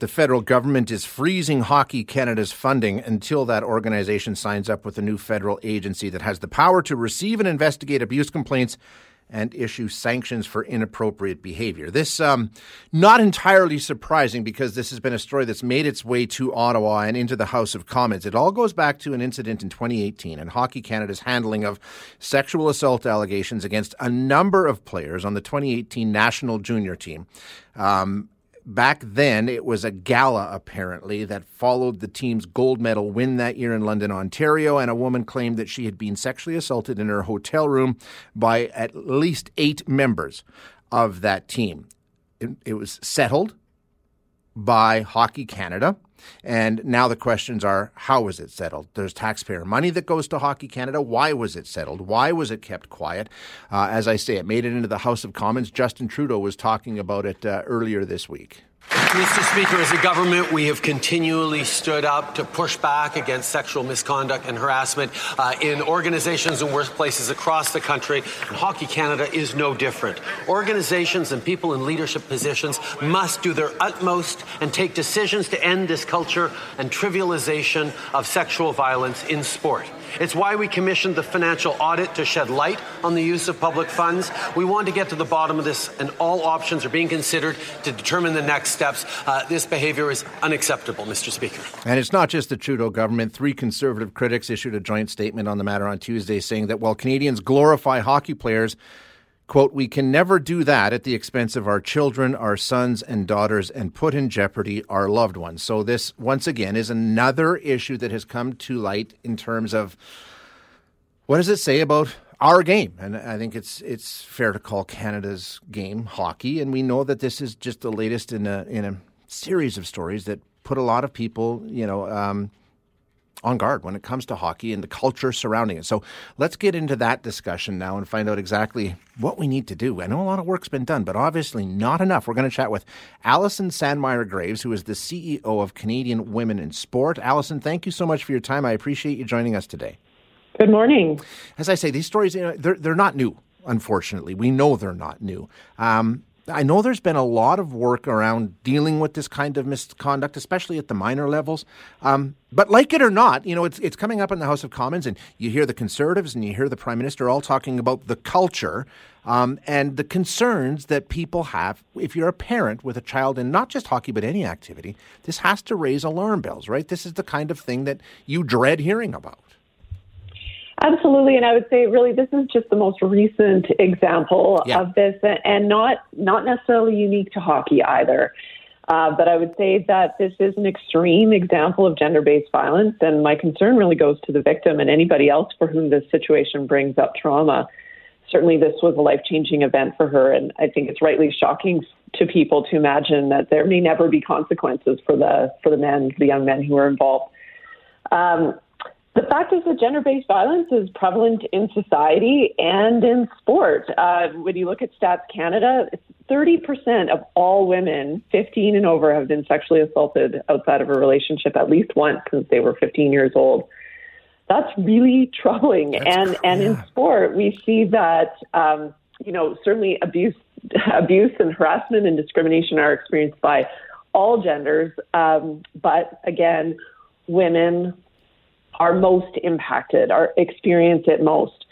The federal government is freezing Hockey Canada's funding until that organization signs up with a new federal agency that has the power to receive and investigate abuse complaints and issue sanctions for inappropriate behavior. This um, not entirely surprising because this has been a story that's made its way to Ottawa and into the House of Commons. It all goes back to an incident in 2018 and Hockey Canada's handling of sexual assault allegations against a number of players on the 2018 national junior team. Um, back then, it was a gala, apparently, that followed the team's gold medal win that year in London, Ontario. And a woman claimed that she had been sexually assaulted in her hotel room by at least eight members of that team. It, it was settled by Hockey Canada. And now the questions are how was it settled? There's taxpayer money that goes to Hockey Canada. Why was it settled? Why was it kept quiet? Uh, as I say, it made it into the House of Commons. Justin Trudeau was talking about it uh, earlier this week. Mr. Speaker, as a government, we have continually stood up to push back against sexual misconduct and harassment uh, in organizations and workplaces across the country, and Hockey Canada is no different. Organizations and people in leadership positions must do their utmost and take decisions to end this culture and trivialization of sexual violence in sport. It's why we commissioned the financial audit to shed light on the use of public funds. We want to get to the bottom of this, and all options are being considered to determine the next steps. Uh, this behavior is unacceptable, Mr. Speaker. And it's not just the Trudeau government. Three conservative critics issued a joint statement on the matter on Tuesday saying that while Canadians glorify hockey players, Quote, we can never do that at the expense of our children, our sons and daughters, and put in jeopardy our loved ones. So, this, once again, is another issue that has come to light in terms of what does it say about our game? And I think it's it's fair to call Canada's game hockey. And we know that this is just the latest in a, in a series of stories that put a lot of people, you know, um, on guard when it comes to hockey and the culture surrounding it. So let's get into that discussion now and find out exactly what we need to do. I know a lot of work's been done, but obviously not enough. We're going to chat with Allison Sandmeyer Graves, who is the CEO of Canadian Women in Sport. Allison, thank you so much for your time. I appreciate you joining us today. Good morning. As I say, these stories, you know, they're, they're not new unfortunately. We know they're not new. Um, I know there's been a lot of work around dealing with this kind of misconduct, especially at the minor levels. Um, but like it or not, you know, it's it's coming up in the House of Commons, and you hear the Conservatives and you hear the Prime Minister all talking about the culture um, and the concerns that people have. If you're a parent with a child in not just hockey but any activity, this has to raise alarm bells, right? This is the kind of thing that you dread hearing about. Absolutely, and I would say really this is just the most recent example yeah. of this, and not not necessarily unique to hockey either. Uh, but I would say that this is an extreme example of gender-based violence, and my concern really goes to the victim and anybody else for whom this situation brings up trauma. Certainly, this was a life-changing event for her, and I think it's rightly shocking to people to imagine that there may never be consequences for the for the men, the young men who were involved. Um, the fact is that gender based violence is prevalent in society and in sport. Uh, when you look at Stats Canada, 30% of all women 15 and over have been sexually assaulted outside of a relationship at least once since they were 15 years old. That's really troubling. That's and, and in sport, we see that, um, you know, certainly abuse, abuse and harassment and discrimination are experienced by all genders. Um, but again, women, are most impacted, are experience it most.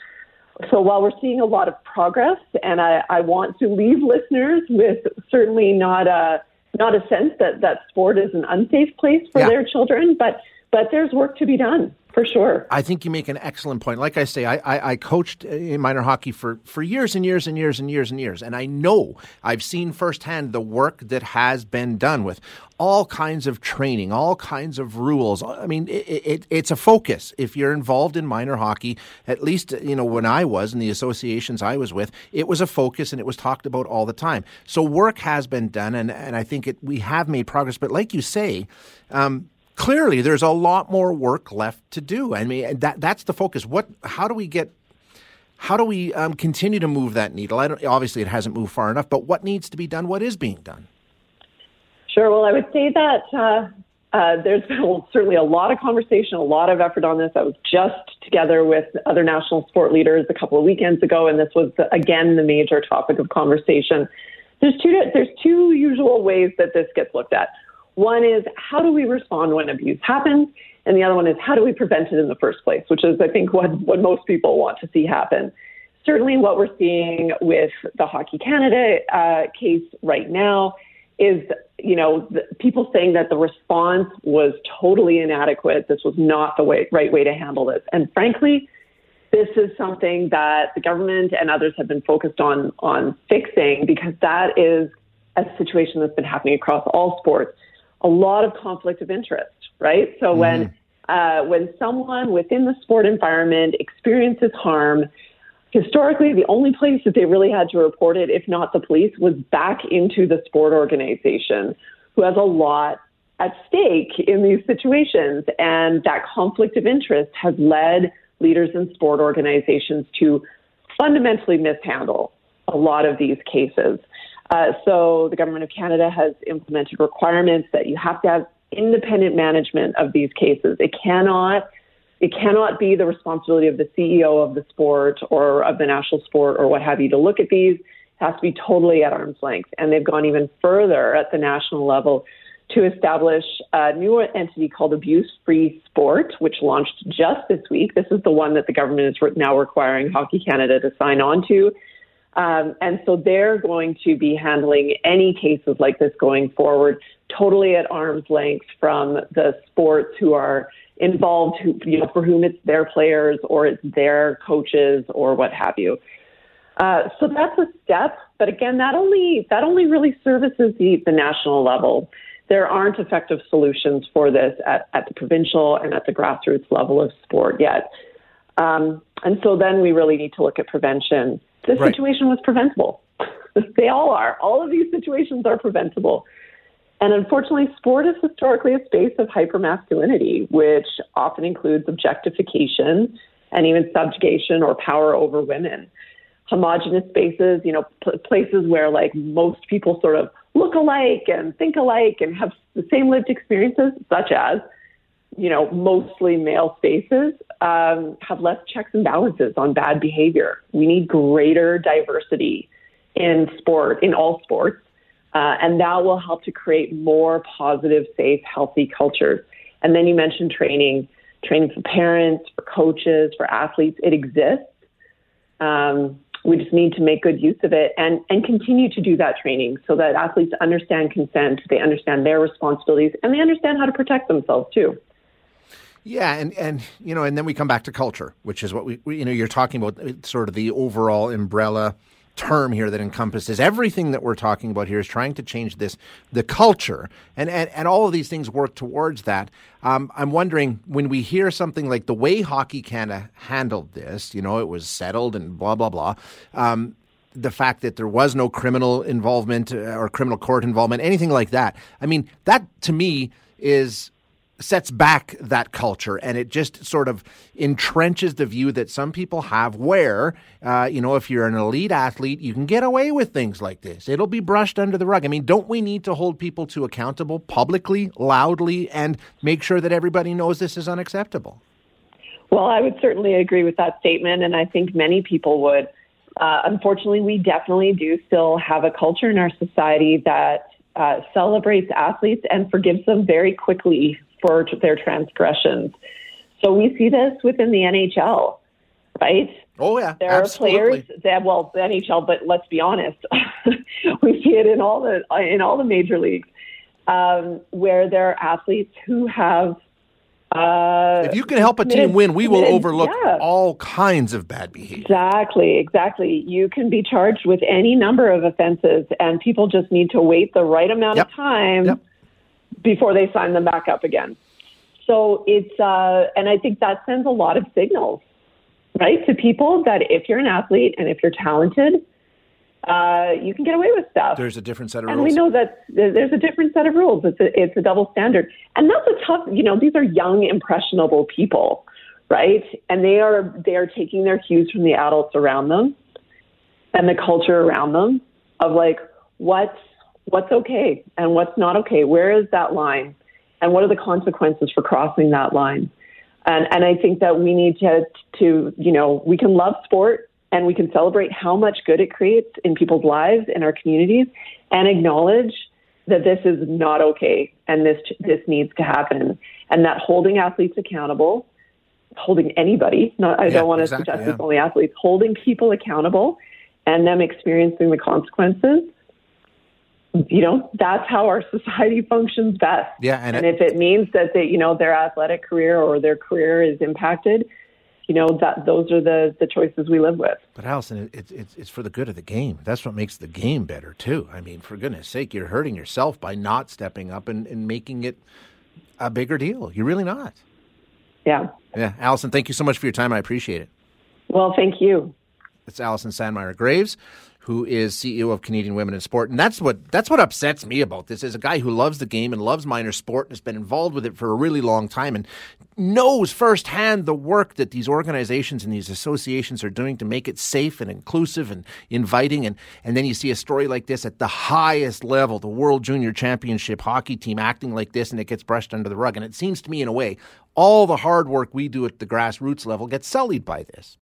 So while we're seeing a lot of progress, and I, I want to leave listeners with certainly not a not a sense that that sport is an unsafe place for yeah. their children, but but there's work to be done for sure. I think you make an excellent point. Like I say, I, I, I, coached in minor hockey for, for years and years and years and years and years. And I know I've seen firsthand the work that has been done with all kinds of training, all kinds of rules. I mean, it, it, it's a focus. If you're involved in minor hockey, at least, you know, when I was in the associations I was with, it was a focus and it was talked about all the time. So work has been done. And, and I think it, we have made progress. But like you say, um, clearly there's a lot more work left to do. I mean, that that's the focus. What? How do we get? How do we um, continue to move that needle? Obviously, it hasn't moved far enough. But what needs to be done? What is being done? Sure. Well, I would say that uh, uh, there's been certainly a lot of conversation, a lot of effort on this. I was just together with other national sport leaders a couple of weekends ago, and this was again the major topic of conversation. There's two. There's two usual ways that this gets looked at. One is how do we respond when abuse happens? And the other one is how do we prevent it in the first place, which is, I think, what, what most people want to see happen. Certainly, what we're seeing with the Hockey Canada uh, case right now is, you know, the, people saying that the response was totally inadequate. This was not the way, right way to handle this. And frankly, this is something that the government and others have been focused on on fixing because that is a situation that's been happening across all sports. A lot of conflict of interest, right? So mm-hmm. when uh, when someone within the sport environment experiences harm, historically the only place that they really had to report it, if not the police, was back into the sport organization, who has a lot at stake in these situations, and that conflict of interest has led leaders in sport organizations to fundamentally mishandle a lot of these cases. Uh, so the government of Canada has implemented requirements that you have to have independent management of these cases. It cannot it cannot be the responsibility of the CEO of the sport or of the national sport or what have you to look at these. It has to be totally at arm's length. And they've gone even further at the national level to establish a new entity called Abuse Free Sport, which launched just this week. This is the one that the government is now requiring Hockey Canada to sign on to. Um, and so they're going to be handling any cases like this going forward, totally at arm's length from the sports who are involved, who, you know, for whom it's their players or it's their coaches or what have you. Uh, so that's a step, but again, that only that only really services the, the national level there aren't effective solutions for this at, at the provincial and at the grassroots level of sport yet. Um, and so then we really need to look at prevention. This right. situation was preventable. they all are. All of these situations are preventable. And unfortunately, sport is historically a space of hypermasculinity, which often includes objectification and even subjugation or power over women. Homogenous spaces, you know, p- places where like most people sort of look alike and think alike and have the same lived experiences, such as, you know, mostly male spaces, um, have less checks and balances on bad behavior. We need greater diversity in sport, in all sports, uh, and that will help to create more positive, safe, healthy cultures. And then you mentioned training, training for parents, for coaches, for athletes. It exists. Um, we just need to make good use of it and, and continue to do that training so that athletes understand consent, they understand their responsibilities, and they understand how to protect themselves too. Yeah, and and you know, and then we come back to culture, which is what we, we you know you're talking about uh, sort of the overall umbrella term here that encompasses everything that we're talking about here is trying to change this the culture. And and, and all of these things work towards that. Um, i'm wondering when we hear something like the way hockey canada handled this you know it was settled and blah blah blah um, the fact that there was no criminal involvement uh, or criminal court involvement anything like that. I mean that to me is sets back that culture and it just sort of entrenches the view that some people have where uh, you know if you're an elite athlete you can get away with things like this. It'll be brushed under the rug. I mean don't we need to hold people to accountable publicly loudly and make sure that everybody knows this is unacceptable? Well i would certainly agree with that statement and i think many people would. Uh, unfortunately we definitely do still have a culture in our society that uh, celebrates athletes and forgives them very quickly for their transgressions. So we see this within the NHL, right? Oh yeah, there absolutely. are players that well the NHL, but let's be honest, we see it in all the in all the major leagues um, where there are athletes who have. Uh, if you can help a team win, we will overlook yeah. all kinds of bad behavior. Exactly, exactly. You can be charged with any number of offenses, and people just need to wait the right amount yep. of time yep before they sign them back up again. So it's, uh, and I think that sends a lot of signals, right, to people that if you're an athlete and if you're talented, uh, you can get away with stuff. There's a different set of and rules. And we know that there's a different set of rules. It's a, it's a double standard. And that's a tough, you know, these are young, impressionable people, right? And they are, they are taking their cues from the adults around them and the culture around them of like, what's what's okay and what's not okay. Where is that line? And what are the consequences for crossing that line? And, and I think that we need to, to, you know, we can love sport and we can celebrate how much good it creates in people's lives, in our communities, and acknowledge that this is not okay and this this needs to happen, and that holding athletes accountable, holding anybody, not I yeah, don't want to exactly, suggest yeah. it's only athletes, holding people accountable, and them experiencing the consequences. You know, that's how our society functions best. Yeah, and, and it, if it means that they, you know their athletic career or their career is impacted, you know that those are the the choices we live with. But Allison, it's it, it's for the good of the game. That's what makes the game better too. I mean, for goodness sake, you're hurting yourself by not stepping up and, and making it a bigger deal. You're really not. Yeah. Yeah, Allison, thank you so much for your time. I appreciate it. Well, thank you. It's Allison Sandmeyer Graves who is CEO of Canadian Women in Sport. And that's what that's what upsets me about this is a guy who loves the game and loves minor sport and has been involved with it for a really long time and knows firsthand the work that these organizations and these associations are doing to make it safe and inclusive and inviting and and then you see a story like this at the highest level, the World Junior Championship hockey team acting like this and it gets brushed under the rug. And it seems to me in a way all the hard work we do at the grassroots level gets sullied by this.